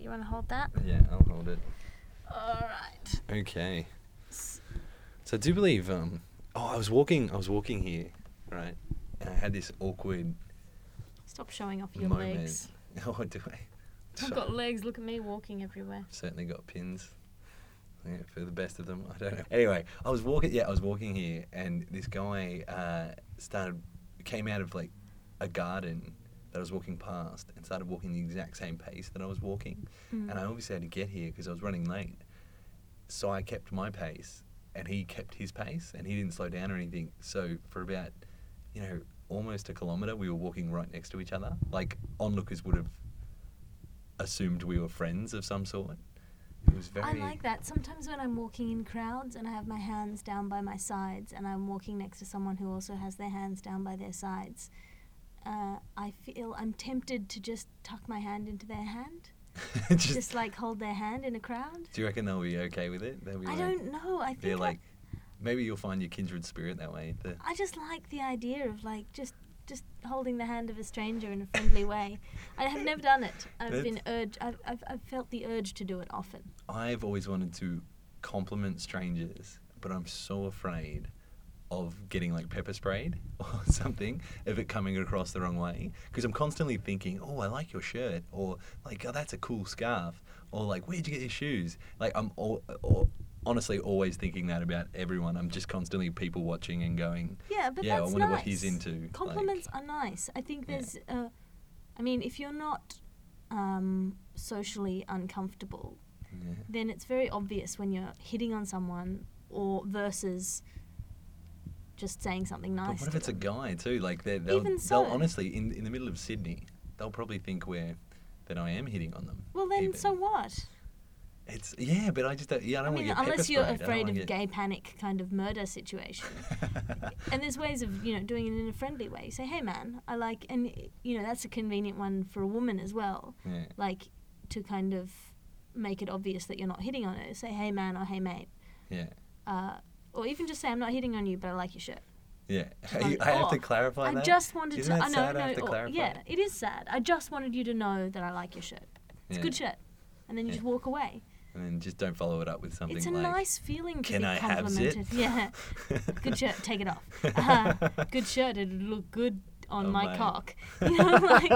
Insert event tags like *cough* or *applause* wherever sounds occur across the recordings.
You want to hold that? Yeah, I'll hold it. All right. Okay. So I do believe. Um. Oh, I was walking. I was walking here, right? And I had this awkward Stop showing off your moment. legs. *laughs* Oh, do I? I've So- got legs. Look at me walking everywhere. certainly got pins. Yeah, for the best of them, I don't know. Anyway, I was walking. Yeah, I was walking here, and this guy uh, started came out of like a garden that I was walking past, and started walking the exact same pace that I was walking. Mm. And I obviously had to get here because I was running late. So I kept my pace, and he kept his pace, and he didn't slow down or anything. So for about, you know, almost a kilometre, we were walking right next to each other. Like onlookers would have assumed we were friends of some sort. It was very. I like that. Sometimes when I'm walking in crowds and I have my hands down by my sides and I'm walking next to someone who also has their hands down by their sides, uh, I feel I'm tempted to just tuck my hand into their hand. *laughs* just, Just, like hold their hand in a crowd. do you reckon they'll be okay with it? They'll be I like, don't know. I They're think I- like, maybe you'll find your kindred spirit that way. The, I just like the idea of like just just holding the hand of a stranger in a friendly way. I have never done it. *laughs* I've That's- been urged. I've, I've I've felt the urge to do it often. I've always wanted to compliment strangers, but I'm so afraid of getting like pepper sprayed *laughs* or something if it coming across the wrong way because I'm constantly thinking, oh, I like your shirt, or like, oh, that's a cool scarf, or like, where'd you get your shoes? Like, I'm all, all, honestly always thinking that about everyone. I'm just constantly people watching and going, Yeah, but yeah, I wonder nice. what he's into. like- Compliments are nice. I think Yeah. there's. Uh, I mean, if you're not um, socially uncomfortable, Yeah. then it's very obvious when you're hitting on someone or versus just saying something nice. But what if it's a guy too? Like they they'll, Even they'll honestly in in the middle of Sydney, they'll probably think we're that I am hitting on them. Well, then even. so what? It's yeah, but I just don't, yeah, I I don't mean, want to get unless you're sprayed. I afraid of get- gay panic kind of murder situation. *laughs* and there's ways of you know doing it in a friendly way. You say, "Hey, man, I like," and you know that's a convenient one for a woman as well. Yeah. Like to kind of make it obvious that you're not hitting on her. Say, "Hey, man," or "Hey, mate," Yeah. uh, or even just say, "I'm not hitting on you, but I like your shirt." Yeah. *laughs* Like, I have to "Oh, clarify I that. just wanted Isn't to. that I know, sad? no, I have to or- clarify. yeah, it is sad. I just wanted you to know that I like your shirt. It's a good shirt, and then you Yeah. just walk away. And then just don't follow it up with something It's a like. nice feeling to "Can be I have it?" complimented. Yeah. *laughs* Good shirt, take it off. Uh, *laughs* good shirt, it'd look good on Oh, my cock. You know, like,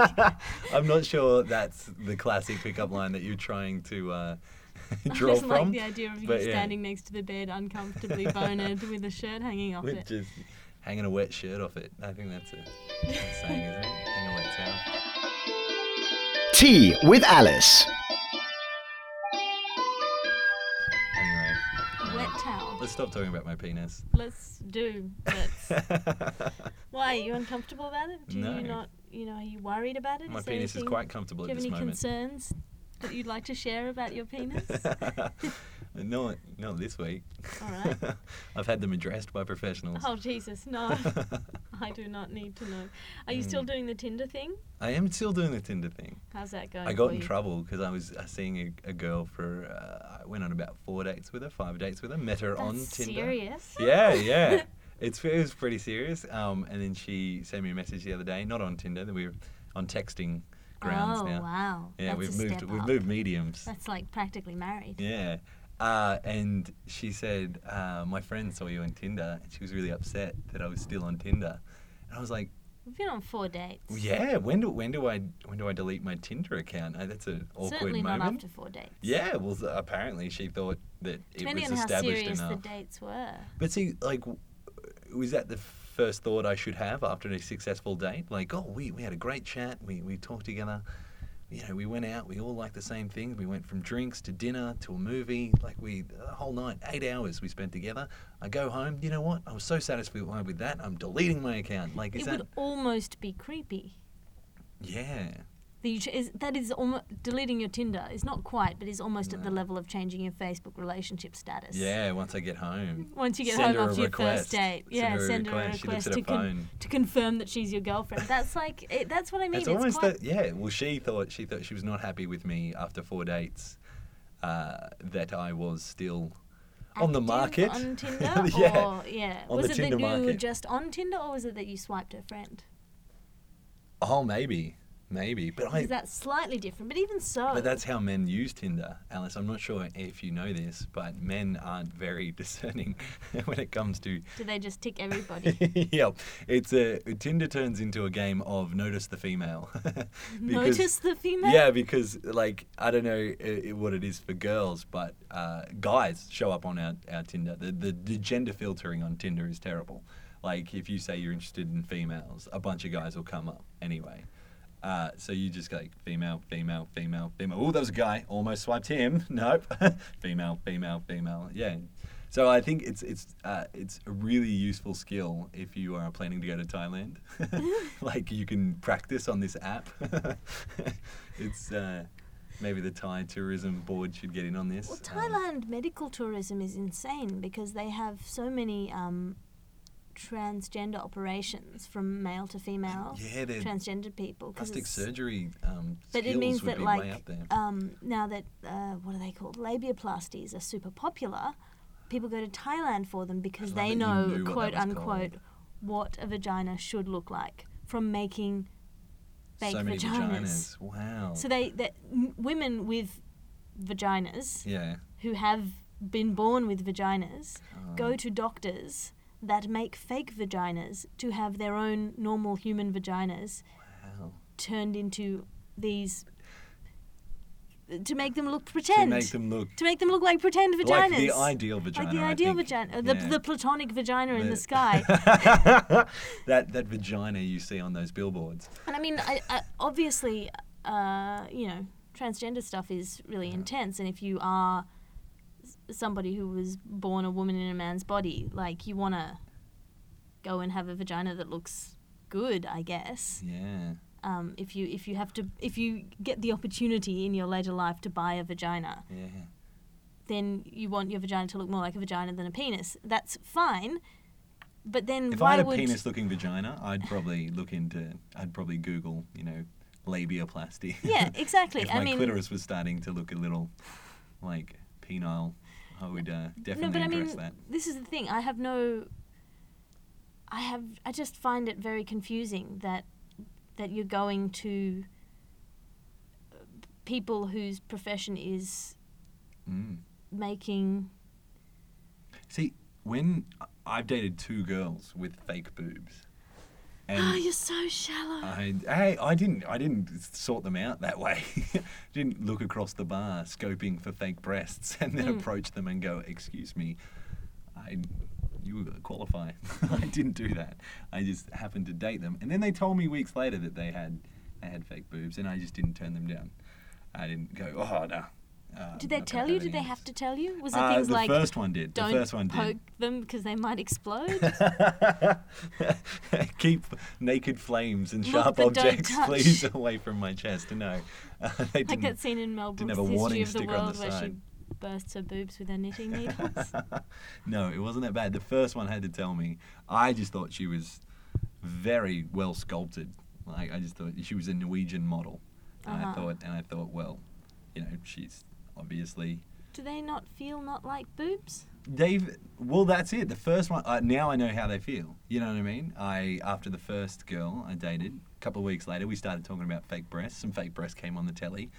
I'm not sure that's the classic pickup line that you're trying to uh, *laughs* draw just from. like the idea of you but yeah. standing next to the bed, uncomfortably *laughs* boned, with a shirt hanging off With it. just hanging a wet shirt off it. I think that's a, that's *laughs* saying, isn't it? Hang a wet towel. Tea with Alice. Anyway. Wet towel. Let's stop talking about my penis. Let's do. Let's. Why are you uncomfortable about it? Do No. you not? You know, are you worried about it? my there penis is quite comfortable Do you at have this any moment. concerns that you'd like to share about your penis? *laughs* no, not this week. All right. *laughs* I've had them addressed by professionals. Oh Jesus, no! *laughs* I do not need to know. Are you still Mm. doing the Tinder thing? I am still doing the Tinder thing. How's that going? I got in you? trouble because I was uh, seeing a, a girl for. Uh, I went on about four dates with her, five dates with her. Met her on Tinder. serious. Yeah, yeah. It's it was pretty serious. Um, and then she sent me a message the other day, not on Tinder. That we were on texting grounds oh now. wow. Yeah, That's we've moved we've up. moved mediums. That's like practically married. Yeah. Uh, and she said, uh, my friend saw you on Tinder, and she was really upset that I was still on Tinder. And I was like, We've been on four dates. yeah. When do when do I when do I delete my Tinder account? Uh, that's an awkward Certainly moment. not after four dates. Yeah. Well, apparently she thought that it was established enough. Depending on how serious enough. the dates were. But see, like, was that the first thought I should have after a successful date? Like, oh, we, we had a great chat. We, we talked together. You know, we went out. We all liked the same things. We went from drinks to dinner to a movie. Like, we, the whole night, eight hours we spent together. I go home. You know what? I was so satisfied with that. I'm deleting my account. Like, is It that. would almost be creepy. Yeah. That, is, that is almost deleting your Tinder It's not quite, but it's almost at the level of changing your Facebook relationship status. Yeah, once I get home. Once you get Send home after your request. first date, Send yeah, her send her a request. Request to, con- to confirm that she's your girlfriend. That's like it, that's what I mean. It's It's, almost that, yeah. Well, she thought she thought she was not happy with me after four dates. Uh, that I was still on the market. on *laughs* Tinder, yeah. or yeah, On was it Tinder that you were just on Tinder, or was it that you swiped her friend? Oh, maybe. Maybe. But I. Because that's slightly different. But even so, But that's how men use Tinder, Alice. I'm not sure if you know this, but men aren't very *laughs* discerning *laughs* when it comes to. do they just tick everybody? *laughs* yeah, it's a Tinder turns into a game of notice the female. Because- Notice the female? Yeah, because like I don't know uh, what it is for girls, but uh, guys show up on our, our Tinder. The, the the gender filtering on Tinder is terrible. Like if you say you're interested in females, a bunch of guys will come up anyway. Uh, so you just go like female, female, female, female. Oh, that was a guy. Almost swiped him. *laughs* Nope. *laughs* female, female, female. Yeah. So I think it's it's uh, it's a really useful skill if you are planning to go to Thailand. *laughs* like you can practice on this app. it's uh, maybe the Thai tourism board should get in on this. Well, Um, Thailand medical tourism is insane because they have so many um, transgender operations from male to female. Yeah, they're transgender people. plastic surgery um, But it means that, like, way up there. um, now that uh, what are they called? Labiaplasties are super popular. People go to Thailand for them because they know, what quote unquote, called. what a vagina should look like from making fake so many vaginas. vaginas. Wow. So they, that m- women with vaginas yeah. who have been born with vaginas Oh. go to doctors that make fake vaginas to have their own normal human vaginas Wow. turned into these to make them look pretend To make them look to make them look like pretend vaginas like the ideal vagina. like the ideal vagina the, Yeah. the platonic vagina in the The- sky *laughs* that that vagina you see on those billboards. and i mean I, I, obviously uh, you know transgender stuff is really intense and if you are somebody who was born a woman in a man's body like you want to go and have a vagina that looks good i guess Yeah. um, if you if you have to if you get the opportunity in your later life to buy a vagina Yeah. then you want your vagina to look more like a vagina than a penis. That's fine. But then If why I had a would penis-looking vagina, I'd probably look into. I'd probably Google, you know, labiaplasty. Yeah, *laughs* exactly. if I my mean clitoris was starting to look a little like penile, I would uh, definitely no, but I address mean that. this is the thing. I have no I have I just find it very confusing that that you're going to uh, people whose profession is Mm. making See, when I've dated two girls with fake boobs, Oh, you're so shallow. I, hey, I didn't, I didn't sort them out that way. *laughs* didn't look across the bar scoping for fake breasts *laughs* and then Mm. approach them and go, "Excuse me, I, you qualify." *laughs* I didn't do that. I just happened to date them, and then they told me weeks later that they had, they had fake boobs, and I just didn't turn them down. I didn't go, "Oh no." Uh, Did they tell you? Did they have to tell you? Was it Uh, things the like first one did. don't the first one poke did. them because they might explode? *laughs* Keep naked flames and Look, sharp objects, please, *laughs* away from my chest. No, uh, *laughs* they like that scene in Mel didn't Brooks' have a History of the sticker on World the where she bursts her boobs with her knitting needles. no, it wasn't that bad. The first one had to tell me. I just thought she was very well sculpted. Like I just thought she was a Norwegian model. And I Uh-huh. thought, and I thought, well, you know, she's obviously Do they not feel not like boobs? Dave, well, that's it. The first one. Uh, now I know how they feel. You know what I mean? I after the first girl I dated, a couple of weeks later, we started talking about fake breasts. Some fake breasts came on the telly.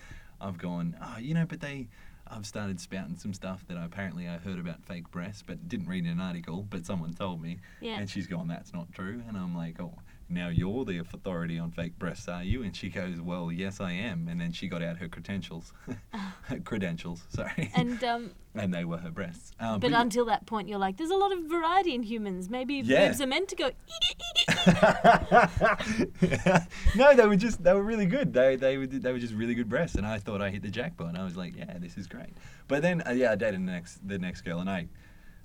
I've gone, oh, you know, but they. I've started spouting some stuff that I, apparently I heard about fake breasts, but didn't read an article. But someone told me, Yeah. and she's gone, that's not true. And I'm like, oh, now you're the authority on fake breasts, are you? And she goes, well, yes, I am. And then she got out her credentials, *laughs* her credentials, sorry, And um, *laughs* and they were her breasts. Um, but yeah. until that point, you're like, there's a lot of variety in humans. Maybe Yeah. boobs are meant to go. *laughs* no, they were just they were really good. They they were they were just really good breasts, and I thought I hit the jackpot. And I was like, yeah, this is great. But then uh, yeah, I dated the next the next girl, and I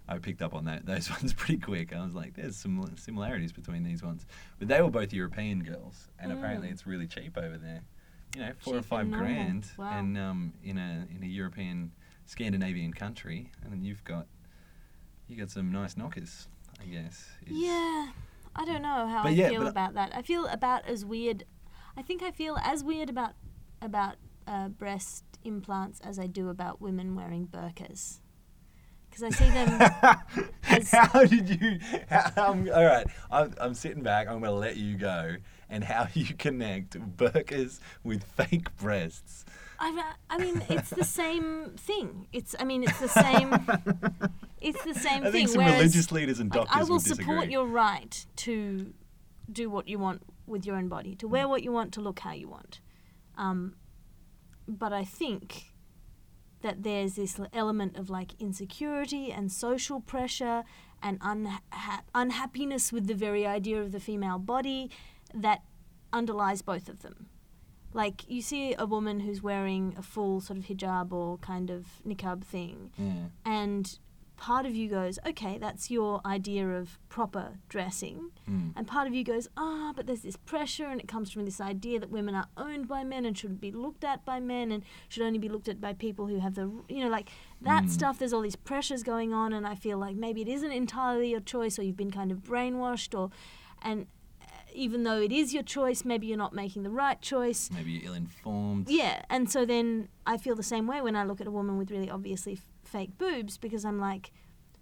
I picked up on that those *laughs* ones pretty quick. I was like, there's some similarities between these ones. But they were both European girls, and apparently Mm. it's really cheap over there. You know, four or five and grand, Wow. and um, in a in a European Scandinavian country, and then you've got you got some nice knockers, I guess. Yeah, I don't know how I yeah, feel about that. I feel about as weird. I think I feel as weird about about uh, breast implants as I do about women wearing burqas. Because I see them. *laughs* as- how did you? How, I'm, all right, I'm, I'm sitting back. I'm going to let you go. And how *laughs* you connect burkas with fake breasts? I, I mean, it's the same thing. It's I mean, it's the same. It's the same *laughs* I thing. think some whereas, religious leaders and doctors. like, I will would support your right to do what you want with your own body, to wear what you want, to look how you want. Um, but I think that there's this element of like insecurity and social pressure and unha- unhappiness with the very idea of the female body that underlies both of them. Like you see a woman who's wearing a full sort of hijab or kind of niqab thing, Yeah. and part of you goes, okay, that's your idea of proper dressing. Mm. And part of you goes, ah, but there's this pressure, and it comes from this idea that women are owned by men and should be looked at by men and should only be looked at by people who have the, you know, like that Mm. stuff. There's all these pressures going on, and I feel like maybe it isn't entirely your choice, or you've been kind of brainwashed, or, and even though it is your choice, maybe you're not making the right choice. Maybe you're ill-informed. Yeah, and so then I feel the same way when I look at a woman with really obviously f- fake boobs because I'm like,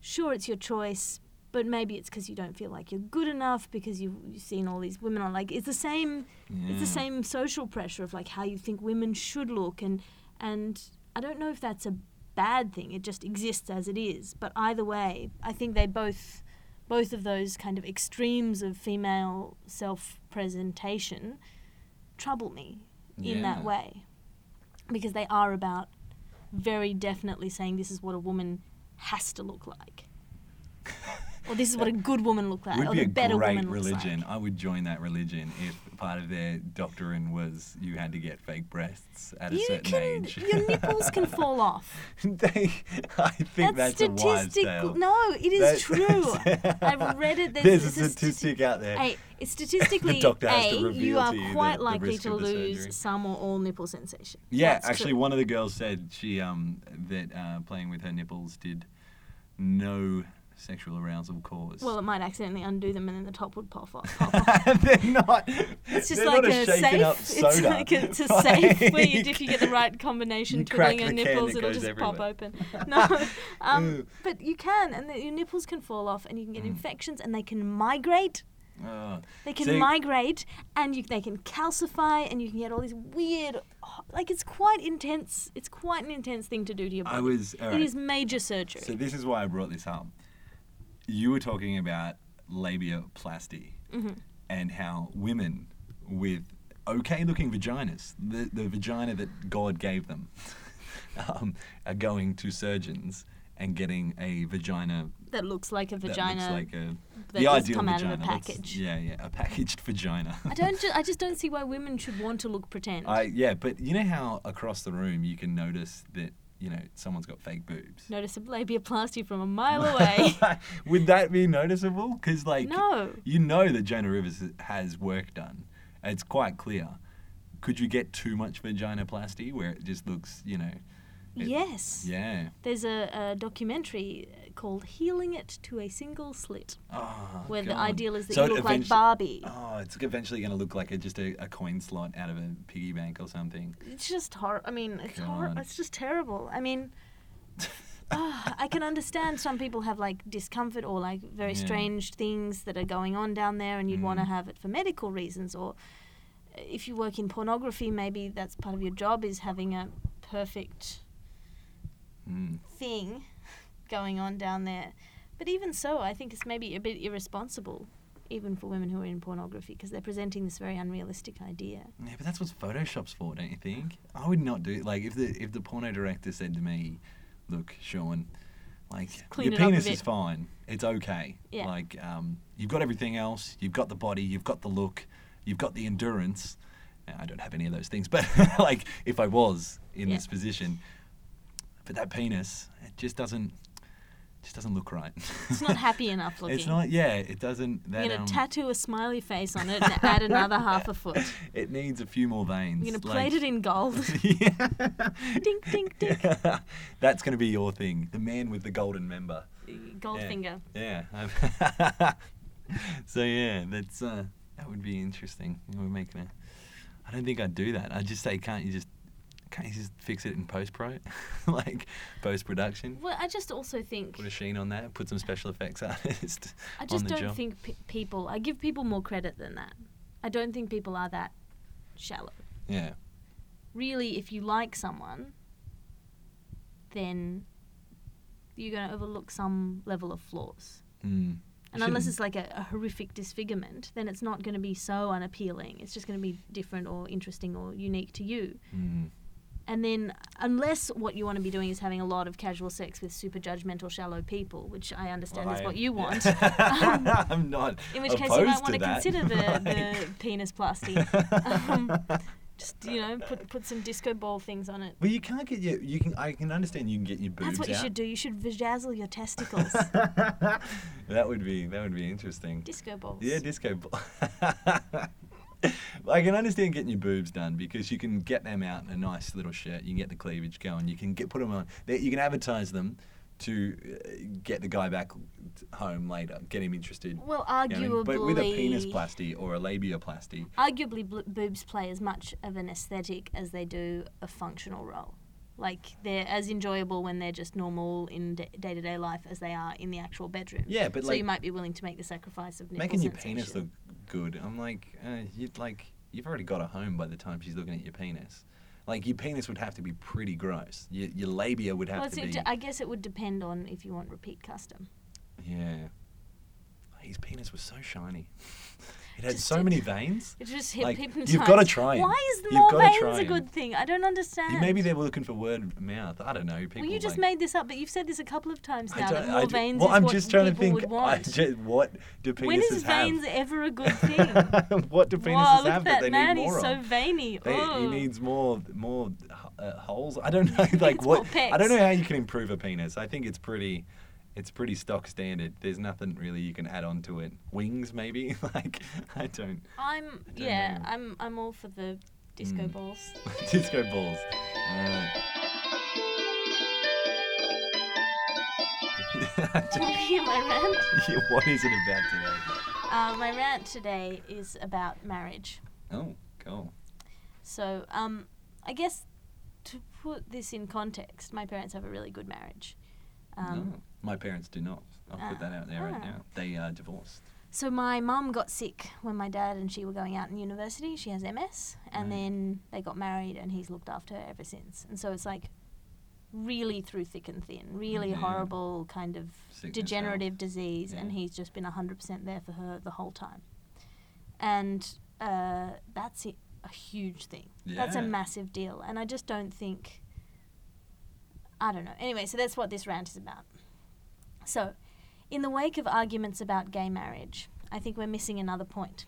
sure, it's your choice, but maybe it's because you don't feel like you're good enough because you've, you've seen all these women on like it's the same. It's the same social pressure of like how you think women should look, and and I don't know if that's a bad thing. It just exists as it is. But either way, I think they both. Both of those kind of extremes of female self presentation trouble me in that way. Because they are about very definitely saying this is what a woman has to look like *laughs* or this is what a good woman look like would or be a better great religion. like I would join that religion if part of their doctrine was you had to get fake breasts at a certain can age. your nipples can *laughs* fall off they, I think that's, a wise statistical no it is That- true *laughs* i've read it There's, there's, a statistic out there. Hey, it's *laughs* statistically, has A, you are you quite the- the likely risk to lose surgery. some or all nipple sensation. Yeah, That's actually, true. one of the girls said she um that uh, playing with her nipples did no sexual arousal cause. Well, it might accidentally undo them and then the top would pop off. *laughs* Pop off. *laughs* they're not. It's just like a, a, safe. It's like a, it's a *laughs* safe where you, if you get the right combination twiddling your nipples, it it'll just pop open. No, um, but you can, and the, your nipples can fall off, and you can get Mm. infections, and they can migrate. Oh. They can migrate, and you, they can calcify, and you can get all these weird. Like it's quite intense. It's quite an intense thing to do to your body. I was. It alright. is major surgery. So this is why I brought this up. You were talking about labiaplasty Mhm. and how women with okay-looking vaginas, the the vagina that God gave them, *laughs* um, are going to surgeons and getting a vagina that looks like a vagina. that looks like a that the ideal come out of a vagina. Package. yeah, yeah, a packaged vagina. I don't. Ju- I just *laughs* don't see why women should want to look pretend. I yeah, but you know how across the room you can notice that you know someone's got fake boobs. Notice a labiaplasty from a mile *laughs* away. Would that be noticeable? Because like no. you know that Joan Rivers has work done. It's quite clear. Could you get too much vaginoplasty where it just looks, you know? it- Yes. Yeah. There's a, a documentary called "Healing It to a Single Slit," Oh, where the ideal is that So you look like Barbie. Oh, it's eventually going to look like a, just a, a coin slot out of a piggy bank or something. It's just hor. I mean, it's hor- It's just terrible. I mean. *laughs* ah, I can understand some people have like discomfort or like very Yeah. strange things that are going on down there, and you'd want to Mm. have it for medical reasons. Or if you work in pornography, maybe that's part of your job is having a perfect Mm. thing going on down there. But even so, I think it's maybe a bit irresponsible, even for women who are in pornography, because they're presenting this very unrealistic idea. Yeah, but that's what Photoshop's for, don't you think? I would not do like if the if the porno director said to me, "Look, Sean, like your it up a penis is fine. It's okay. Yeah. Like um, you've got everything else. You've got the body. You've got the look. You've got the endurance. I don't have any of those things, *laughs* but like if I was in Yeah. this position, but that penis, it just doesn't just doesn't look right. It's not happy enough *laughs* looking. It's not. Yeah, it doesn't. That, You're gonna um, tattoo a smiley face on it and *laughs* add another half a foot. It needs a few more veins. You're gonna like- plate it in gold. *laughs* yeah. Dink, dink, dink. That's going to be your thing. The man with the golden member. Gold Yeah. finger. Yeah. so yeah, that's uh, that would be interesting. We're making a. I don't think I'd do that. I'd just say, can't you just Can't you just fix it in post pro, *laughs* like post production? Well, I just also think Put a sheen on that. Put some special effects *laughs* artist I on just don't job. think p- people. I give people more credit than that. I don't think people are that shallow. Yeah. Really, if you like someone, then you're going to overlook some level of flaws. Mm. And unless it's like a, a horrific disfigurement, then it's not going to be so unappealing. It's just going to be different or interesting or unique to you. Mm. And then, unless what you want to be doing is having a lot of casual sex with super judgmental, shallow people, which I understand Well, is I what you want, Yeah. *laughs* I'm not. in which case you might want to consider the, *laughs* the penis plasty. Um, just you know, put put some disco ball things on it. Well, you can't get your. You can. I can understand. You can get your boobs That's what you should do. You should vajazzle your testicles. *laughs* that would be. That would be interesting. disco balls. Yeah, disco ball. *laughs* I can understand getting your boobs done because you can get them out in a nice little shirt. You can get the cleavage going. You can get put them on. You can advertise them to uh, get the guy back home later, get him interested. Well, You know I mean? arguably, but with a penis plasty or a labiaplasty, arguably boobs play as much of an aesthetic as they do a functional role. Like they're as enjoyable when they're just normal in day to day life as they are in the actual bedroom. Yeah, but so like- you might be willing to make the sacrifice of making your penis look good. I'm like, uh, you'd like you've already got a home by the time she's looking at your penis. Like your penis would have to be pretty gross. Your, your labia would have Well, to be. it- I guess it would depend on if you want repeat custom. Yeah. His penis was so shiny. *laughs* It had *laughs* Just so it- many veins. It's just hip Like, hypnotized. you've gotta try 'em. Why is more veins a good thing? I don't understand. Maybe they were looking for word of mouth. I don't know. People well, you just like, made this up, but you've said this a couple of times now that more veins. Well, is I'm what just trying to people think. want. what do penises when is have? veins ever a good *laughs* thing? what do penises look have at that they man. need He's more so veiny. They, oh. he needs more more uh, holes. I don't know. *laughs* Like what? I don't know how you can improve a penis. I think it's pretty. It's pretty stock standard. There's nothing really you can add on to it. Wings, maybe. *laughs* like I don't. I'm don't yeah. know. I'm I'm all for the disco Mm. balls. *laughs* Disco balls. Alright. Do you hear my rant? *laughs* Yeah, what is it about today? Uh, my rant today is about marriage. Oh, cool. So, um, I guess to put this in context, my parents have a really good marriage. Um, no, my parents do not. I'll put that out there right Ah. now. They are divorced. So my mum got sick when my dad and she were going out in university. She has MS, and Right. then they got married, and he's looked after her ever since. And so it's like really through thick and thin, really Yeah. horrible kind of Sickness, degenerative disease, and he's just been hundred percent there for her the whole time. And uh, that's a huge thing. Yeah. That's a massive deal, and I just don't think. I don't know. Anyway, so that's what this rant is about. So, in the wake of arguments about gay marriage, I think we're missing another point,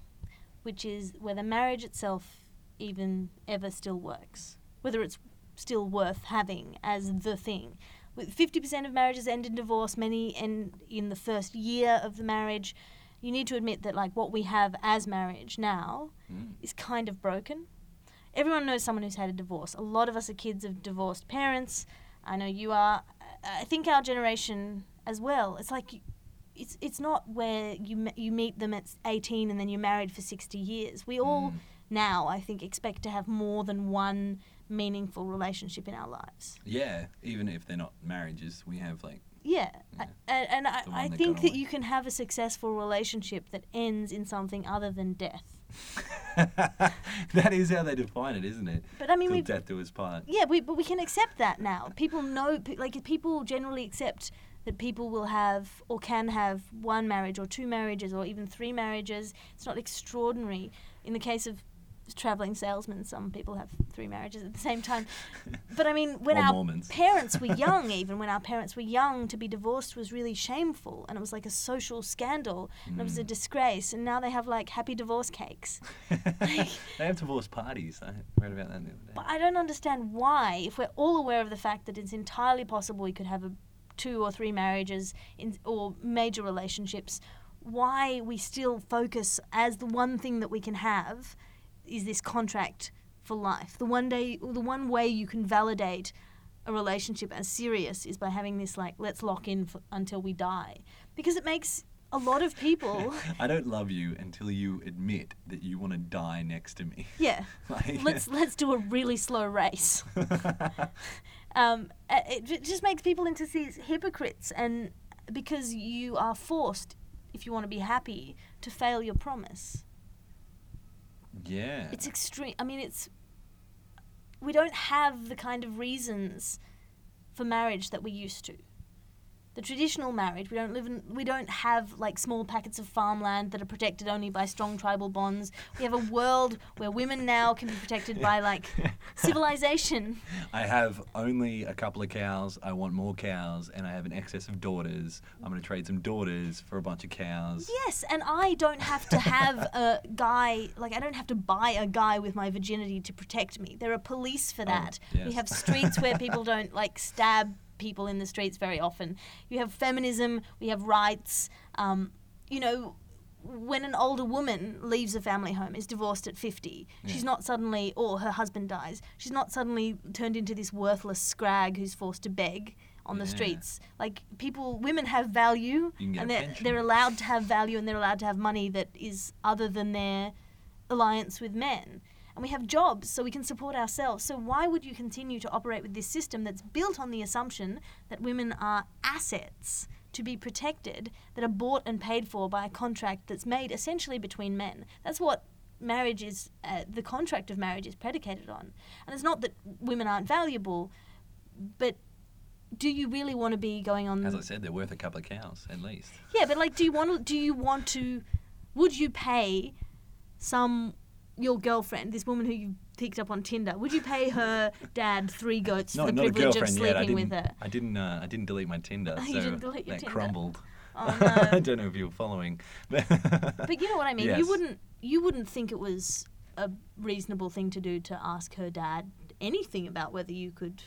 which is whether marriage itself even ever still works, whether it's still worth having as the thing. With 50% of marriages end in divorce, many end in the first year of the marriage. You need to admit that like what we have as marriage now Mm. is kind of broken. Everyone knows someone who's had a divorce. A lot of us are kids of divorced parents. I know you are. I think our generation as well. It's like it's it's not where you you meet them at 18 and then you're married for 60 years. We all Mm. now, I think, expect to have more than one meaningful relationship in our lives. Yeah, even if they're not marriages, we have like. Yeah, Yeah. I- and, and I, I think that you can have a successful relationship that ends in something other than death. *laughs* that is how they define it, isn't it? But I mean, we death do us part. Yeah, we, but we can accept that now. People know, like, people generally accept that people will have or can have one marriage or two marriages or even three marriages. It's not extraordinary. In the case of traveling salesmen, some people have three marriages at the same time. *laughs* But I mean, when Or our Mormons. *laughs* parents were *laughs* young, even when our parents were young, to be divorced was really shameful and it was like a social scandal and it was a Mm. disgrace. And now they have like happy divorce cakes. they have divorce parties. I read about that the other day. But I don't understand why, if we're all aware of the fact that it's entirely possible we could have a, two or three marriages in, or major relationships, why we still focus as the one thing that we can have is this contract for life. The one day, the one way you can validate a relationship as serious is by having this like let's lock in for, until we die, because it makes a lot of people. *laughs* I don't love you until you admit that you want to die next to me. Yeah. *laughs* Like- let's let's do a really slow race. *laughs* um, it just makes people into these hypocrites, and because you are forced, if you want to be happy, to fail your promise. yeah. It's extreme. I mean, it's we don't have the kind of reasons for marriage that we used to. The traditional marriage, we don't live in, we don't have like small packets of farmland that are protected only by strong tribal bonds. We have a world where women now can be protected by like civilization. *laughs* I have only a couple of cows. I want more cows, and I have an excess of daughters. I'm going to trade some daughters for a bunch of cows. Yes, and I don't have to have *laughs* a guy like I don't have to buy a guy with my virginity to protect me. There are police for oh, that. We Oh, yes. have streets where people *laughs* don't like stab people in the streets very often. You have feminism. We have rights. Um, you know. When an older woman leaves a family home, is divorced at 50, she's not suddenly, or her husband dies, she's not suddenly turned into this worthless scrag who's forced to beg on the Yeah. streets. Like, people, women have value, You can get and they're, they're allowed to have value and they're allowed to have money that is other than their alliance with men. And we have jobs so we can support ourselves. So why would you continue to operate with this system that's built on the assumption that women are assets to be protected that are bought and paid for by a contract that's made essentially between men? That's what marriage is uh, the contract of marriage is predicated on. And it's not that women aren't valuable, but do you really want to be going on As I said, they're worth a couple of cows at least. yeah, but like, do you want to? Do you want to? Would you pay some your girlfriend, this woman who you picked up on Tinder? Would you pay her dad three *laughs* goats No, for the not a privilege of girlfriend yet. I sleeping with her? I didn't. Uh, I didn't delete my Tinder, *laughs* Oh, so you didn't delete your that Tinder. crumbled. Oh, *laughs* no. I don't know if you're following. But you know what I mean. You Yes. wouldn't. You wouldn't think it was a reasonable thing to do to ask her dad anything about whether you could.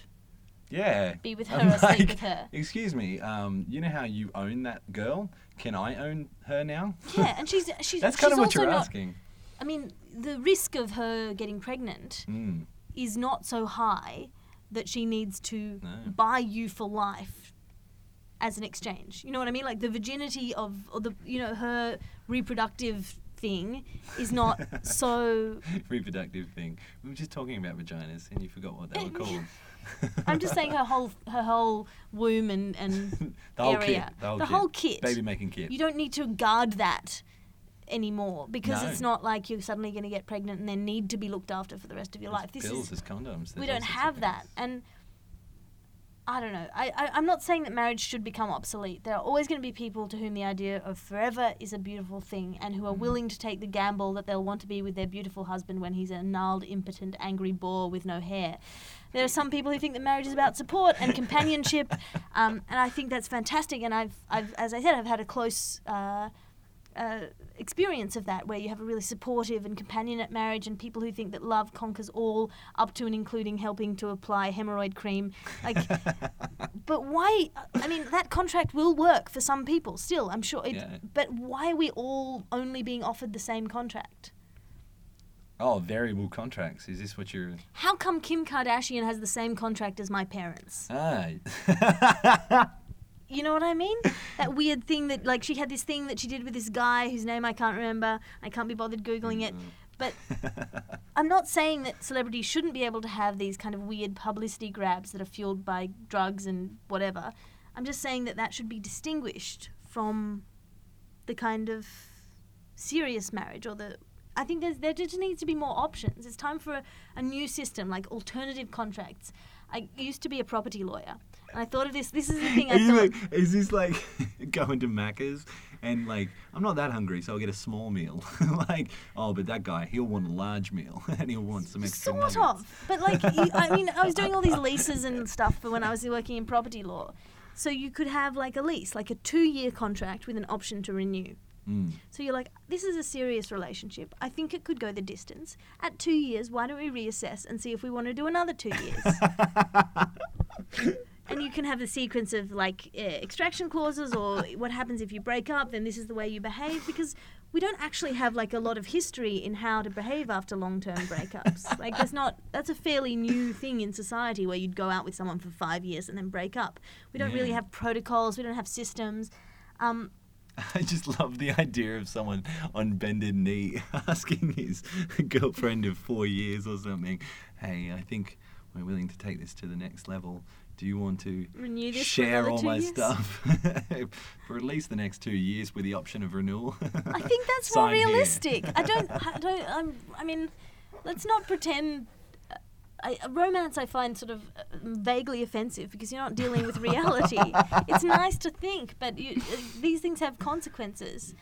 Yeah. Be with I'm her or sleep like, with her. Excuse me. Um, you know how you own that girl? Can I own her now? Yeah, and she's she's. That's she's kind of what also you're not, asking. I mean, the risk of her getting pregnant Mm. is not so high that she needs to No. buy you for life as an exchange. You know what I mean? Like the virginity of, or the, you know, her reproductive thing is not *laughs* so. Reproductive thing. We were just talking about vaginas, and you forgot what they were *laughs* called. I'm just saying her whole her whole womb and and *laughs* the whole area, kit. The whole the kit. whole kit. Baby making kit. you don't need to guard that anymore because No. it's not like you're suddenly going to get pregnant and then need to be looked after for the rest of your There's life. This pills, is there's condoms. we there's don't have that and i don't know I, I i'm not saying that marriage should become obsolete there are always going to be people to whom the idea of forever is a beautiful thing and who are Mhm. willing to take the gamble that they'll want to be with their beautiful husband when he's a gnarled impotent angry boar with no hair there are some people who think that marriage is about support and companionship *laughs* um, and i think that's fantastic and i've i've as i said i've had a close uh, uh, experience of that, where you have a really supportive and companionate marriage, and people who think that love conquers all, up to and including helping to apply hemorrhoid cream. Like, *laughs* but why? I mean, that contract will work for some people still, I'm sure. It, Yeah. But why are we all only being offered the same contract? Oh, variable contracts. Is this what you're? How come Kim Kardashian has the same contract as my parents? Ah. *laughs* You know what I mean? *laughs* That weird thing that, like, she had this thing that she did with this guy whose name I can't remember. I can't be bothered Googling it. Mm. But *laughs* I'm not saying that celebrities shouldn't be able to have these kind of weird publicity grabs that are fueled by drugs and whatever. I'm just saying that that should be distinguished from the kind of serious marriage or the. I think there's, there just needs to be more options. It's time for a, a new system, like alternative contracts. I used to be a property lawyer, I thought of this. This is the *laughs* thing I you thought. like, is this like *laughs* going to Macca's and like I'm not that hungry, so I'll get a small meal. *laughs* like, oh, but that guy, he'll want a large meal and he'll want some extra. Sort nuggets. of, but like you, I mean, I was doing all these leases and stuff for when I was working in property law. So you could have like a lease, like a two-year contract with an option to renew. Mm. So you're like, this is a serious relationship. I think it could go the distance. At two years, why don't we reassess and see if we want to do another two years? And you can have the sequence of like uh, extraction clauses or what happens if you break up, then this is the way you behave because we don't actually have like a lot of history in how to behave after long-term breakups. *laughs* like that's not that's a fairly new thing in society where you'd go out with someone for 5 years and then break up. We don't really have protocols, we don't have systems. Um, *laughs* I just love the idea of someone on bended knee *laughs* asking his girlfriend of four years or something, "Hey, I think we're willing to take this to the next level. Do you want to Renew this share all my years?" stuff *laughs* for at least the next two years with the option of renewal?" I think *laughs* that's more realistic. I don't. I *laughs* don't. I'm, I mean, let's not pretend. uh, I, romance I find sort of uh, vaguely offensive because you're not dealing with reality. it's nice to think, but you, uh, these things have consequences.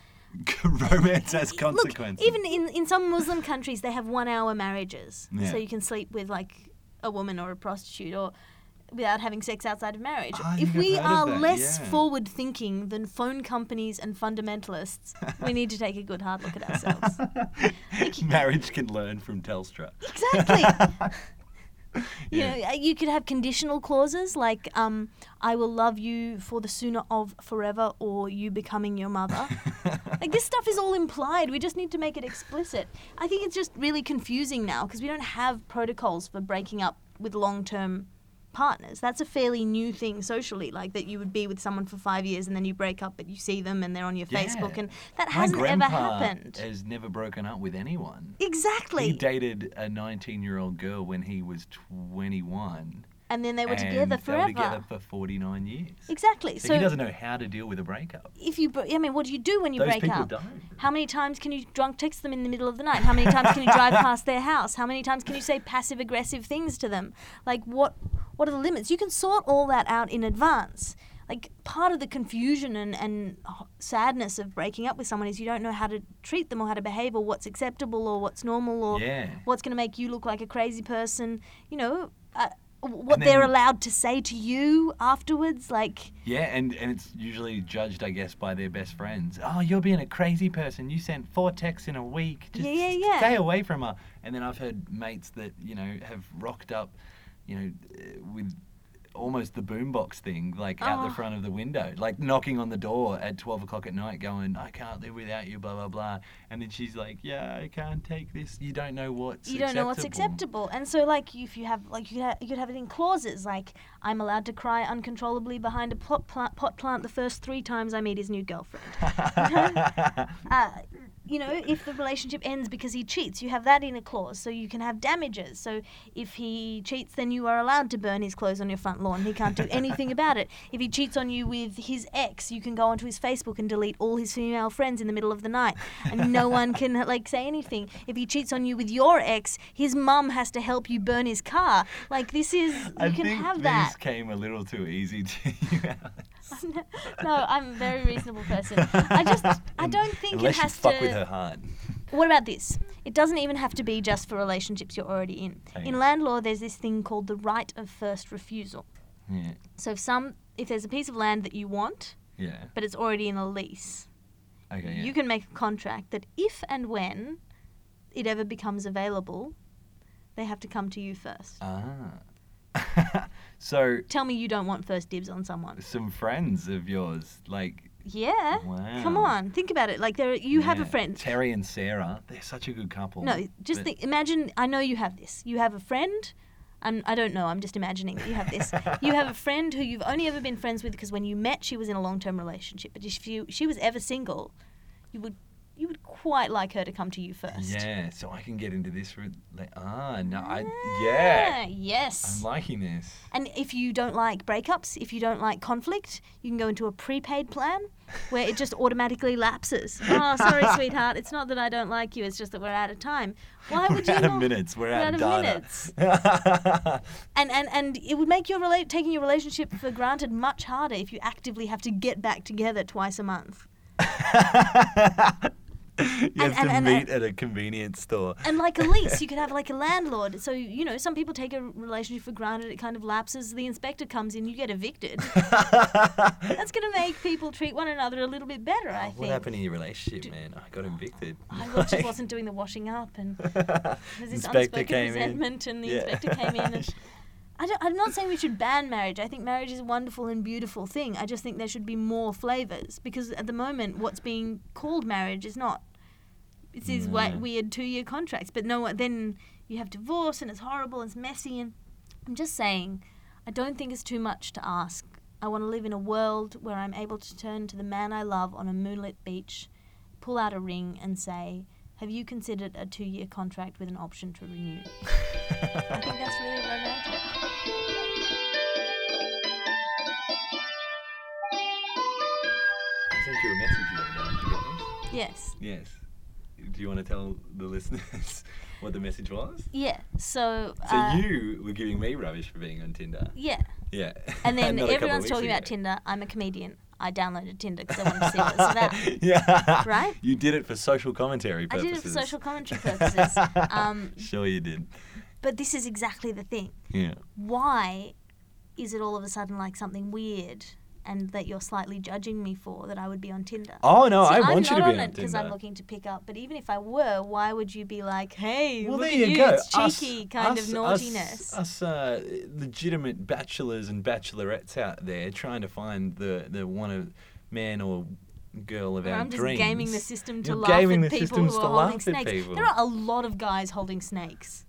Romance has consequences. Look, even in, in some Muslim countries, they have one hour marriages. Yeah. So you can sleep with like a woman or a prostitute or without having sex outside of marriage. I if we are less yeah. forward thinking than phone companies and fundamentalists, we need to take a good hard look at ourselves. *laughs* Marriage can learn from Telstra. Exactly. *laughs* You Yeah. know, uh, you could have conditional clauses like um, "I will love you for the sooner of forever" or "you becoming your mother." *laughs* like this stuff is all implied. We just need to make it explicit. I think it's just really confusing now because we don't have protocols for breaking up with long-term partners. That's a fairly new thing socially, like that you would be with someone for five years and then you break up, but you see them and they're on your Facebook, and that My hasn't ever happened. Has never broken up with anyone. Exactly. He dated a 19-year-old girl when he was 21. and then they were and together They were together for 49 years. Exactly. So, So, he doesn't know how to deal with a breakup. if you, I mean, what do you do when you Those break people up? don't. How many times can you drunk text them in the middle of the night? How many times can you drive past their house? How many times can you say passive aggressive things to them? Like what what are the limits? You can sort all that out in advance. Like part of the confusion and, and sadness of breaking up with someone is you don't know how to treat them or how to behave or what's acceptable or what's normal or Yeah. what's going to make you look like a crazy person. You know, uh, what And they're allowed to say to you afterwards. Like, Yeah, and, and it's usually judged, I guess, by their best friends. Oh, you're being a crazy person. You sent four texts in a week. Just Yeah, yeah, yeah. stay away from her. And then I've heard mates that, you know, have rocked up, you know, with almost the boombox thing, like out Oh. the front of the window, like knocking on the door at 12 o'clock at night, going, I can't live without you, blah, blah, blah. And then she's like, Yeah, I can't take this. You don't know what's you don't know what's acceptable. And so, like, if you have, like, you could, ha- you could have it in clauses, like, I'm allowed to cry uncontrollably behind a pot plant, pot plant the first three times I meet his new girlfriend. *laughs* *laughs* uh, you know, if the relationship ends because he cheats, you have that in a clause, so you can have damages. So if he cheats, then you are allowed to burn his clothes on your front lawn. He can't do anything *laughs* about it. If he cheats on you with his ex, you can go onto his Facebook and delete all his female friends in the middle of the night, and no *laughs* one can like say anything. If he cheats on you with your ex, his mum has to help you burn his car. Like this is you I can think have this that. came a little too easy to *laughs* you. Alex. *laughs* no, I'm a very reasonable person. I just I *laughs* don't think Unless it has you fuck to. with her heart. What about this? It doesn't even have to be just for relationships you're already in. Okay. In land law, there's this thing called the right of first refusal. Yeah, So if some, if there's a piece of land that you want, yeah. but it's already in a lease, Okay, yeah. you can make a contract that if and when it ever becomes available, they have to come to you first. Ah. *laughs* so Tell me you don't want first dibs on someone. some friends of yours, like Yeah. Come on, think about it. Like there, you have a friend. Terry and Sarah. They're such a good couple. No, just but- think. Imagine. I know you have this. You have a friend. And I don't know. I'm just imagining that you have this. you have a *laughs* friend who you've only ever been friends with because when you met, she was in a long-term relationship. But if you, she was ever single, you would, you would quite like her to come to you first. Yeah, so I can get into this. With, like, ah, no, I yeah. Ah, Yes. I'm liking this. And if you don't like breakups, if you don't like conflict, you can go into a prepaid plan where it just automatically lapses. Oh, *laughs* sorry, sweetheart. It's not that I don't like you. It's just that we're out of time. Why would we're you out of not? minutes. We're, we're out, out of of data. minutes. *laughs* And and and it would make your rela- taking your relationship for granted much harder if you actively have to get back together twice a month. *laughs* *laughs* you And- have and- to and- meet uh, at a convenience store. And like a lease, you *laughs* could have like a landlord. So you know, some people take a relationship for granted. It kind of lapses. The inspector comes in, you get evicted. *laughs* That's going to make people treat one another a little bit better. Oh, I think. Oh, What happened in your relationship, man? I got evicted. I wa- just wasn't doing the washing up, and there's this Inspector unspoken came in. resentment, and the Yeah. inspector came in. And I I'm not saying we should ban marriage. I think marriage is a wonderful and beautiful thing. I just think there should be more flavors because at the moment, what's being called marriage is not. It's these Yeah. weird two-year contracts, but no, then you have divorce and it's horrible and it's messy. And I'm just saying, I don't think it's too much to ask I want to live in a world where I'm able to turn to the man I love on a moonlit beach, pull out a ring, and say, Have you considered a two year contract with an option to renew? *laughs* I think that's really romantic. Sent you a message the other day. Did you get this? Yes. Yes. Do you want to tell the *laughs* listeners what the message was? Yeah. So. So uh, you were giving me rubbish for being on Tinder. Yeah. Yeah. And then *laughs* Not a couple of everyone's talking about. Tinder. I'm a comedian. I downloaded Tinder because I wanted to see what it's about. *laughs* yeah. Right? You did it for social commentary purposes. I did it for social commentary purposes. Um, sure you did. but this is exactly the thing. Yeah. Why is it all of a sudden like something weird and that you're slightly judging me for that I would be on Tinder? Oh no, I I'm want you not to be on Tinder because I'm looking to pick up. But even if I were, why would you be like, "Hey, well, look there at you you, go. it's Us- cheeky kind us- of naughtiness"? Us, us uh, legitimate bachelors and bachelorettes out there trying to find the the one of man or girl of our I'm just dreams. gaming the system to You're laugh gaming at the people who to are holding at snakes. people. There are a lot of guys holding snakes.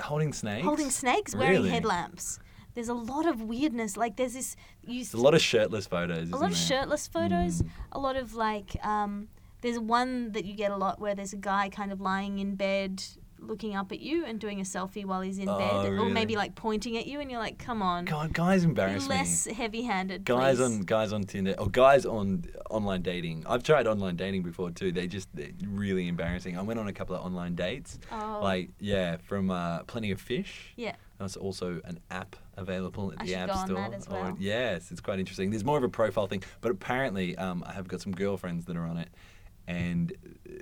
Holding snakes. Holding snakes, wearing Really? headlamps. There's a lot of weirdness. Like there's this. You There's a lot of shirtless photos. a lot of there? shirtless photos Mm. a lot of like um, there's one that you get a lot where there's a guy kind of lying in bed looking up at you and doing a selfie while he's in Oh, bed or maybe like pointing at you and you're like come on God, guys embarrass less me. heavy-handed Guys please. on guys on Tinder or guys on online dating. I've tried online dating before too. They just they're really embarrassing. I went on a couple of online dates. oh, Like yeah, from uh, Plenty of Fish. yeah There's also an app available at I the App Store. that as Or- yes, it's quite interesting. There's more of a profile thing, but apparently um, I have got some girlfriends that are on it, and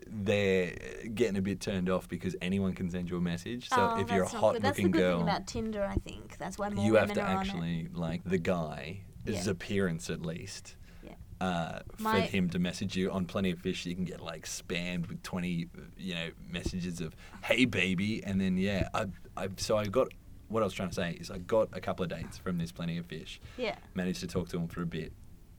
they're getting a bit turned off because anyone can send you a message. So oh, if you're a hot good. that's the looking good girl, thing about tinder i think that's why more you have to are actually like the guy, his Yeah. appearance at least. Yeah. Uh, for him to message you on Plenty of Fish, you can get like spammed with twenty, you know, messages of "Hey baby," and then yeah, I, I so I got what I was trying to say is I got a couple of dates from this Plenty of Fish. yeah Managed to talk to him for a bit.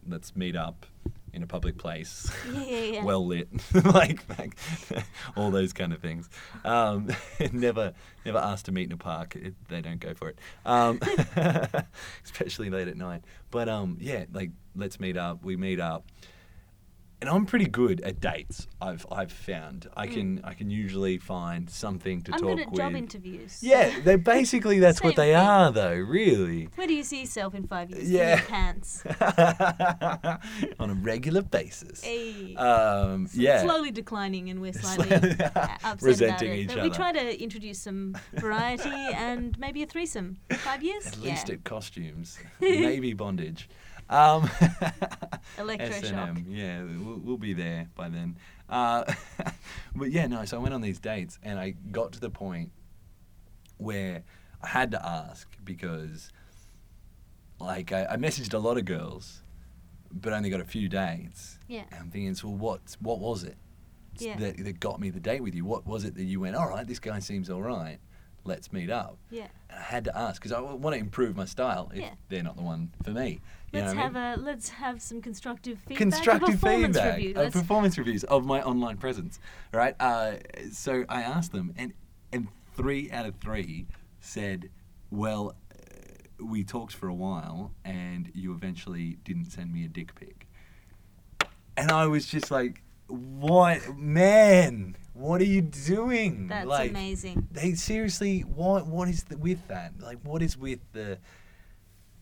Let's meet up in a public place. *laughs* Yeah, yeah, yeah. well lit, *laughs* like, like *laughs* all those kind of things. Um, never, never asked to meet in a park. It, they don't go for it, um, especially late at night. But um, yeah, like let's meet up. We meet up, and I'm pretty good at dates. I've I've found I can I can usually find something to i'm talk good at with. job interviews yeah, they basically that's what they thing. are, though. Really. where do you see yourself in five years Yeah. in your pants *laughs* On a regular basis. hey Um, S- yeah. slowly declining, and we're *laughs* slightly Slowly- uh, upset resenting about it. *laughs* each but we other. try to introduce some variety and maybe a threesome. Five years, At yeah. least at costumes, maybe bondage. Um, *laughs* Electroshock. S&M, yeah, we'll, we'll be there by then. Uh, *laughs* but yeah, no. So I went on these dates, and I got to the point where I had to ask because, like, I, I messaged a lot of girls, but only got a few dates. Yeah. And I'm thinking, so what? What was it Yeah. that, that got me the date with you? What was it that you went? All right, this guy seems all right. Let's meet up. Yeah. And I had to ask because I want to improve my style if Yeah. they're not the one for me. You Let's know what I have mean? a let's have some constructive feedback. constructive performance feedback, Review. uh, performance reviews of my online presence. Right. Uh, so I asked them, and and three out of three said, "Well, uh, we talked for a while, and you eventually didn't send me a dick pic." And I was just like, "What, man? What are you doing?" That's like, amazing. they seriously what what is the, with that like what is with the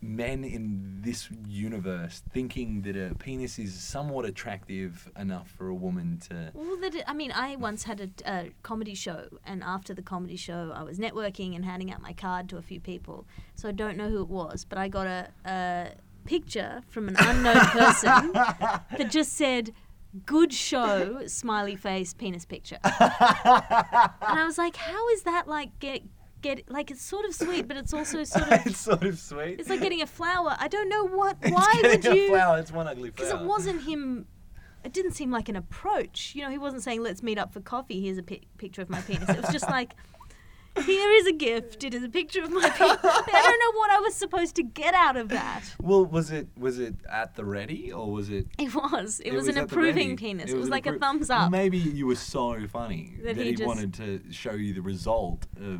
men in this universe thinking that a penis is somewhat attractive enough for a woman to Well, that I mean, I once had a, a comedy show, and after the comedy show, I was networking and handing out my card to a few people. So I don't know who it was, but I got a, a picture from an unknown *laughs* person that just said, "Good show," smiley face, penis picture. *laughs* and I was like, "How is that like get get like it's sort of sweet, but it's *laughs* also sort of it's sort of sweet it's like getting a flower. I don't know what. *laughs* It's Why would getting a you? flower it's one ugly flower. Because it wasn't him. It didn't seem like an approach. You know, he wasn't saying, "Let's meet up for coffee." Here's a pi- picture of my penis. It was just like, *laughs* "Here is a gift. It is a picture of my penis." I don't know what I was supposed to get out of that. well was it was it at the ready or was it It was. It, was, an approving penis. It, was, an like a thumbs up. maybe you were so funny That that, he he, wanted to show you the result of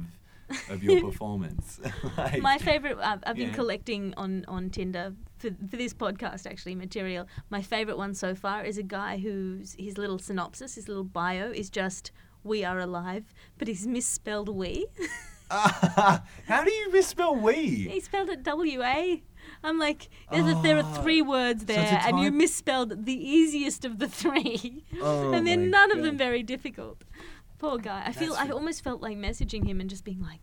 of your *laughs* performance. *laughs* like, My favorite, I've, I've been collecting on, on Tinder for, for this podcast, actually, material. My favorite one so far is a guy whose his little synopsis, his little bio is just, We are alive, but he's misspelled we. *laughs* how do you misspell we? he spelled it W A. I'm like, there's a, there are ah. three words there, a and you misspelled the easiest of the three. Oh and then none of them very difficult. Poor guy. I feel I almost felt like messaging him and just being like,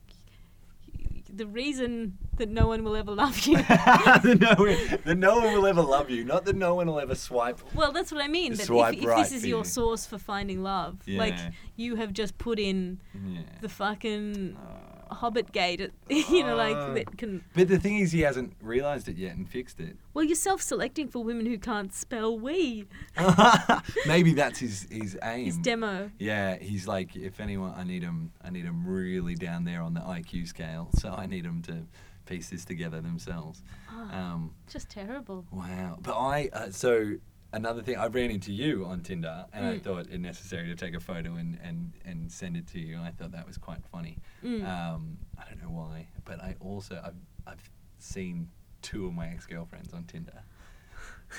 the reason that no one will ever love you. *laughs* that, no one, that no one will ever love you, not that no one will ever swipe. well, that's what I mean. That Swipe if, if right this is your you. source for finding love, like you have just put in Yeah. the fucking Uh, Hobbit gate, *laughs* you know, Uh. like that can. but the thing is, he hasn't realised it yet and fixed it. Well, you're self-selecting for women who can't spell we. *laughs* Maybe that's his his aim. His demo. Yeah, he's like, if anyone, I need him, I need him really down there on the IQ scale. *laughs* So I need him to piece this together themselves. Ah, Um, just terrible. wow. But I, uh, so another thing, I ran into you on Tinder, and I Mm. thought it necessary to take a photo and and and send it to you. I thought that was quite funny. Mm. Um, I don't know why, but I also I've I've seen two of my ex girlfriends on Tinder.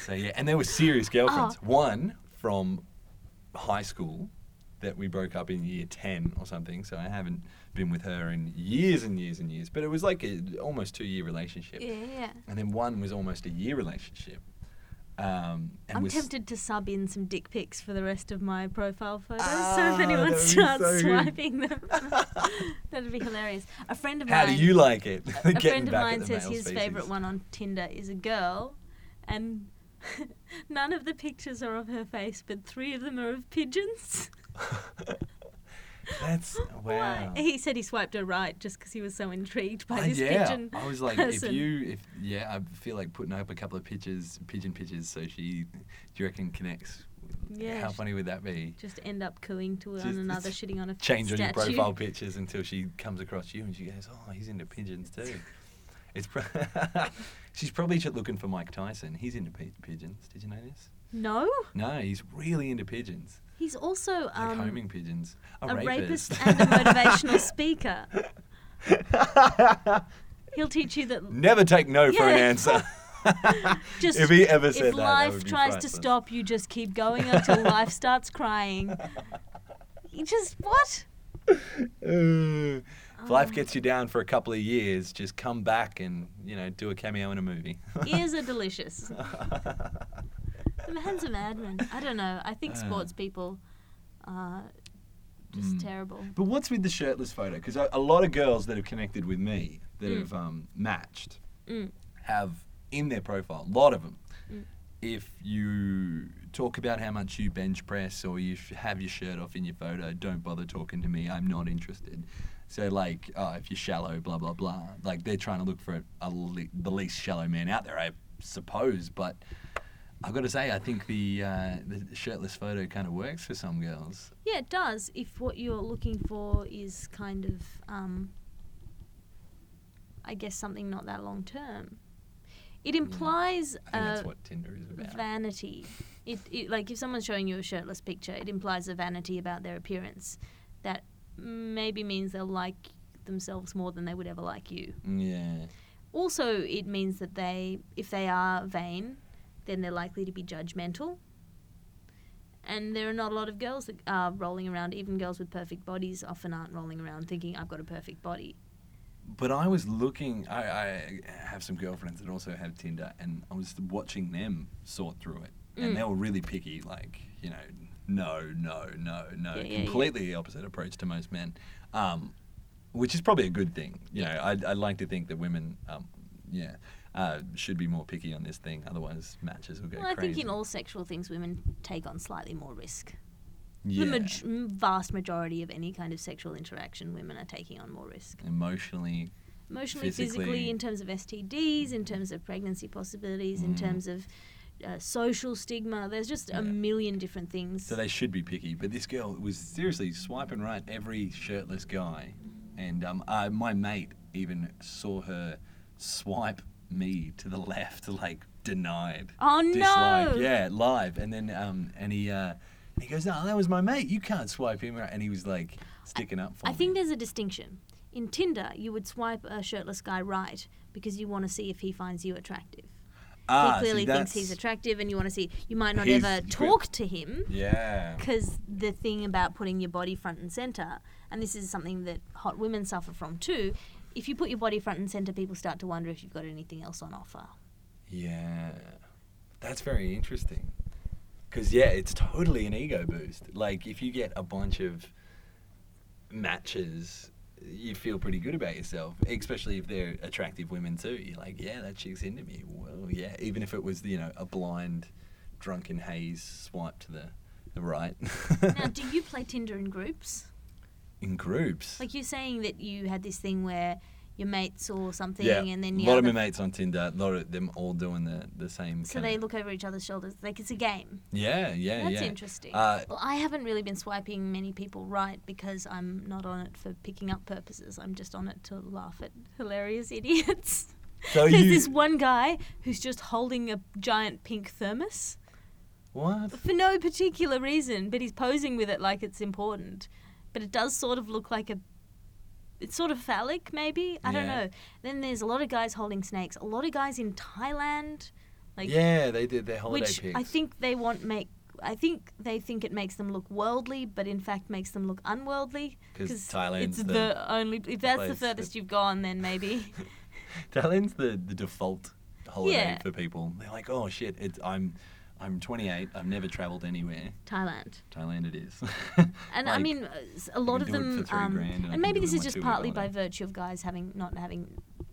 So yeah, and they were serious *laughs* girlfriends. Oh. One from high school that we broke up in year 10 or something so i haven't been with her in years and years and years but it was like a almost two year relationship Yeah, yeah. and then one was almost a year relationship um, and I'm was tempted to sub in some dick pics for the rest of my profile photos. so Ah, if anyone that would be starts so good. swiping them, *laughs* that'd be hilarious. A friend of how mine. do you like it a *laughs* friend of mine says his species. favorite one on Tinder is a girl, and *laughs* none of the pictures are of her face, but three of them are of pigeons. That's *laughs* wow? He said he swiped her right just because he was so intrigued by Ah, this yeah, pigeon. I was like, person. if you, if yeah, I feel like putting up a couple of pictures, pigeon pictures, so she, do you reckon connects? Yeah, How funny would that be? just end up cooing to Just- one another, shitting on a change on your profile *laughs* pictures until she comes across you and she goes, "Oh, he's into pigeons too." It's pro- *laughs* she's probably just looking for Mike Tyson. He's into pi- pigeons. Did you know this? No, No, he's really into pigeons, he's also like um, homing pigeons. A, a rapist. rapist and a motivational speaker. *laughs* He'll teach you that Never take no for an answer. *laughs* just if he ever said if that, that life be tries to stop you, just keep going until *laughs* life starts crying. You just what? Uh, if life Oh. gets you down for a couple of years, just come back and you know do a cameo in a movie. Ears are delicious. The man's a madman. I don't know. I think Uh. sports people are just Mm. terrible. But what's with the shirtless photo? Because a, a lot of girls that have connected with me that Mm. have um, matched Mm. have in their profile, a lot of them, Mm. if you talk about how much you bench press or you have your shirt off in your photo, don't bother talking to me. I'm not interested. So like, oh, if you're shallow, blah blah blah. Like they're trying to look for a le- the least shallow man out there, I suppose. But I've got to say, I think the uh, the shirtless photo kind of works for some girls. Yeah, it does. If what you're looking for is kind of, um, I guess, something not that long term, it implies I think that's what Tinder is about. vanity. It, it like if someone's showing you a shirtless picture, it implies a vanity about their appearance that maybe means they'll like themselves more than they would ever like you. yeah. Also, it means that they, if they are vain, then they're likely to be judgmental. And there are not a lot of girls that are rolling around, even girls with perfect bodies often aren't rolling around thinking, I've got a perfect body. But I was looking. I, I have some girlfriends that also have Tinder, and I was watching them sort through it, and Mm. they were really picky. Like you know, no, no, no, no. Yeah, yeah, yeah. Completely the opposite approach to most men, um, which is probably a good thing. You know, I'd, I'd like to think that women, um, yeah, uh, should be more picky on this thing. Otherwise, matches will go Well, I crazy. think in all sexual things, women take on slightly more risk. yeah, The maj- m- vast majority of any kind of sexual interaction, women are taking on more risk. emotionally. Emotionally, physically, Physically. in terms of STDs, in terms of pregnancy possibilities, in Mm. terms of uh, social stigma. There's just Yeah. a million different things. So they should be picky. But this girl was seriously swiping right every shirtless guy. And um, uh, my mate even saw her swipe me to the left, like denied. oh no! Yeah, live. And then um, and he uh, he goes, No, that was my mate. You can't swipe him. And he was like sticking up for I me. think there's a distinction. in Tinder, you would swipe a shirtless guy right because you want to see if he finds you attractive. Ah, he see, clearly thinks he's attractive, and you want to see. You might not He's- ever talk to him Yeah. because the thing about putting your body front and center, and this is something that hot women suffer from too. If you put your body front and center, people start to wonder if you've got anything else on offer. Yeah. That's very interesting. Because, yeah, it's totally an ego boost. Like, if you get a bunch of matches, you feel pretty good about yourself, especially if they're attractive women too. You're like, yeah, that chick's into me. Well, yeah, even if it was, you know, a blind, drunken haze swipe to the, the right. now, *laughs* do you play Tinder in groups? In groups. Like you're saying that you had this thing where your mates or something, yeah, and then a lot of my mates on Tinder, a lot of them all doing the, the same. So they look over each other's shoulders. Like it's a game. Yeah, yeah, That's yeah. interesting. Uh, well, I haven't really been swiping many people right because I'm not on it for picking up purposes. I'm just on it to laugh at hilarious *laughs* idiots. So There's you- this one guy who's just holding a giant pink thermos what? for no particular reason, but he's posing with it like it's important. But it does sort of look like a. It's sort of phallic, maybe. I don't know. Then there's a lot of guys holding snakes. A lot of guys in Thailand, like yeah, they did their holiday which pics. I think they want make. I think they think it makes them look worldly, but in fact makes them look unworldly. Because Thailand's it's the the, only. If that's the furthest that- you've gone, then maybe. *laughs* Thailand's the, the default holiday Yeah. for people. They're like, oh shit, it's, I'm I'm 28. I've never travelled anywhere. Thailand. Thailand it is. *laughs* And I mean, a lot of them, um, and and maybe this is just partly by virtue of guys having not having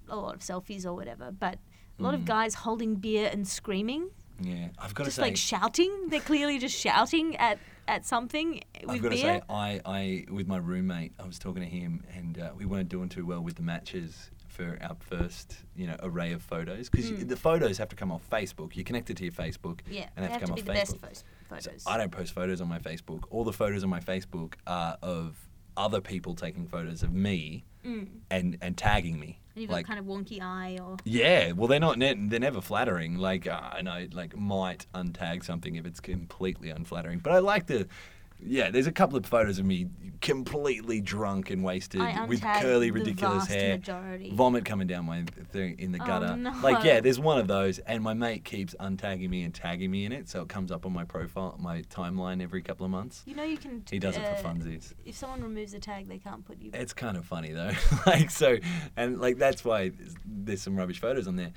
a lot of selfies or whatever, but a lot Mm. of guys holding beer and screaming, yeah, I've got to just say, like shouting. They're clearly just shouting at at something with I've got to say, I, I with my roommate, I was talking to him, and uh, we weren't doing too well with the matches for our first, you know, array of photos because Mm. the photos have to come off Facebook. You're connected to your Facebook, yeah, and they they have to come be off Facebook. So. I don't post photos on my Facebook. All the photos on my Facebook are of other people taking photos of me Mm. and and tagging me. And you've like, got kind of wonky eye or yeah, well, they're not. Ne- they're never flattering. Like uh, I know, like might untag something if it's completely unflattering. But I like the. Yeah, there's a couple of photos of me completely drunk and wasted I with curly, the ridiculous vast hair, majority. vomit coming down my thing in the Oh, gutter. no. Like, yeah, there's one of those, and my mate keeps untagging me and tagging me in it, so it comes up on my profile, my timeline every couple of months. You know you can. He does it for uh, funsies. If someone removes a tag, they can't put you. It's kind of funny though. *laughs* like so, and like that's why there's some rubbish photos on there.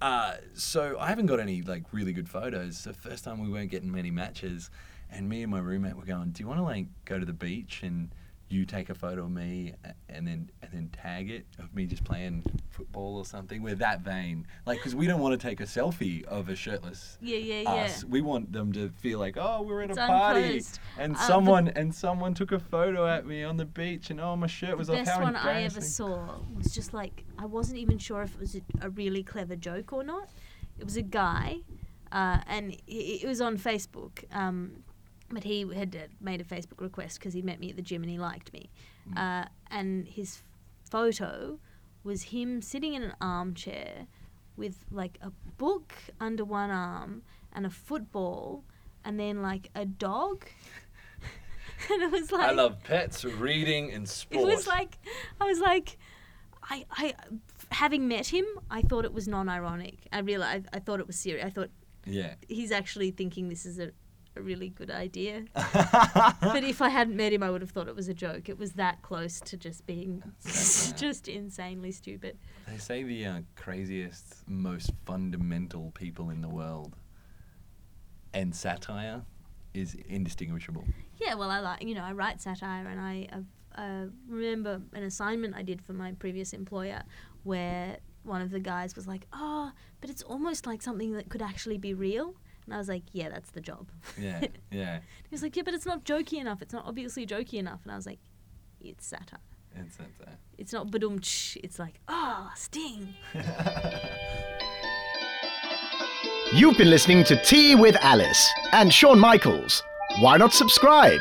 Uh, so I haven't got any like really good photos. The first time we weren't getting many matches, and me and my roommate were going, "Do you want to like go to the beach and you take a photo of me and then and then tag it of me just playing football or something?" We're that vain, like because we don't want to take a selfie of a shirtless yeah, yeah, yeah. We want them to feel like, oh, we're at It's a party, unclosed. and Uh, someone and someone took a photo at me on the beach, and oh, my shirt was the off. best one I ever saw was just like I wasn't even sure if it was a, a really clever joke or not. It was a guy, uh, and it, it was on Facebook. Um, but he had uh, made a Facebook request because he met me at the gym and he liked me. Mm. Uh, and his photo was him sitting in an armchair with like a book under one arm and a football, and then like a dog. *laughs* and it was like I love pets, reading, and sports. *laughs* it was like I was like I I having met him, I thought it was non-ironic. I realized I thought it was serious. I thought yeah. he's actually thinking this is a, a really good idea. *laughs* but if I hadn't met him, I would have thought it was a joke. It was that close to just being *laughs* *laughs* just insanely stupid. They say the uh, craziest, most fundamental people in the world, and satire is indistinguishable. Yeah, well, I like you know I write satire, and I uh, uh, remember an assignment I did for my previous employer where one of the guys was like, "Oh, but it's almost like something that could actually be real," and I was like, "Yeah, that's the job." Yeah, *laughs* yeah. he was like, "Yeah, but it's not jokey enough. It's not obviously jokey enough," and I was like, "It's satire. It's satire. It's not badum. It's like, ah, sting." *laughs* You've been listening to Tea with Alice and Sean Michaels. Why not subscribe?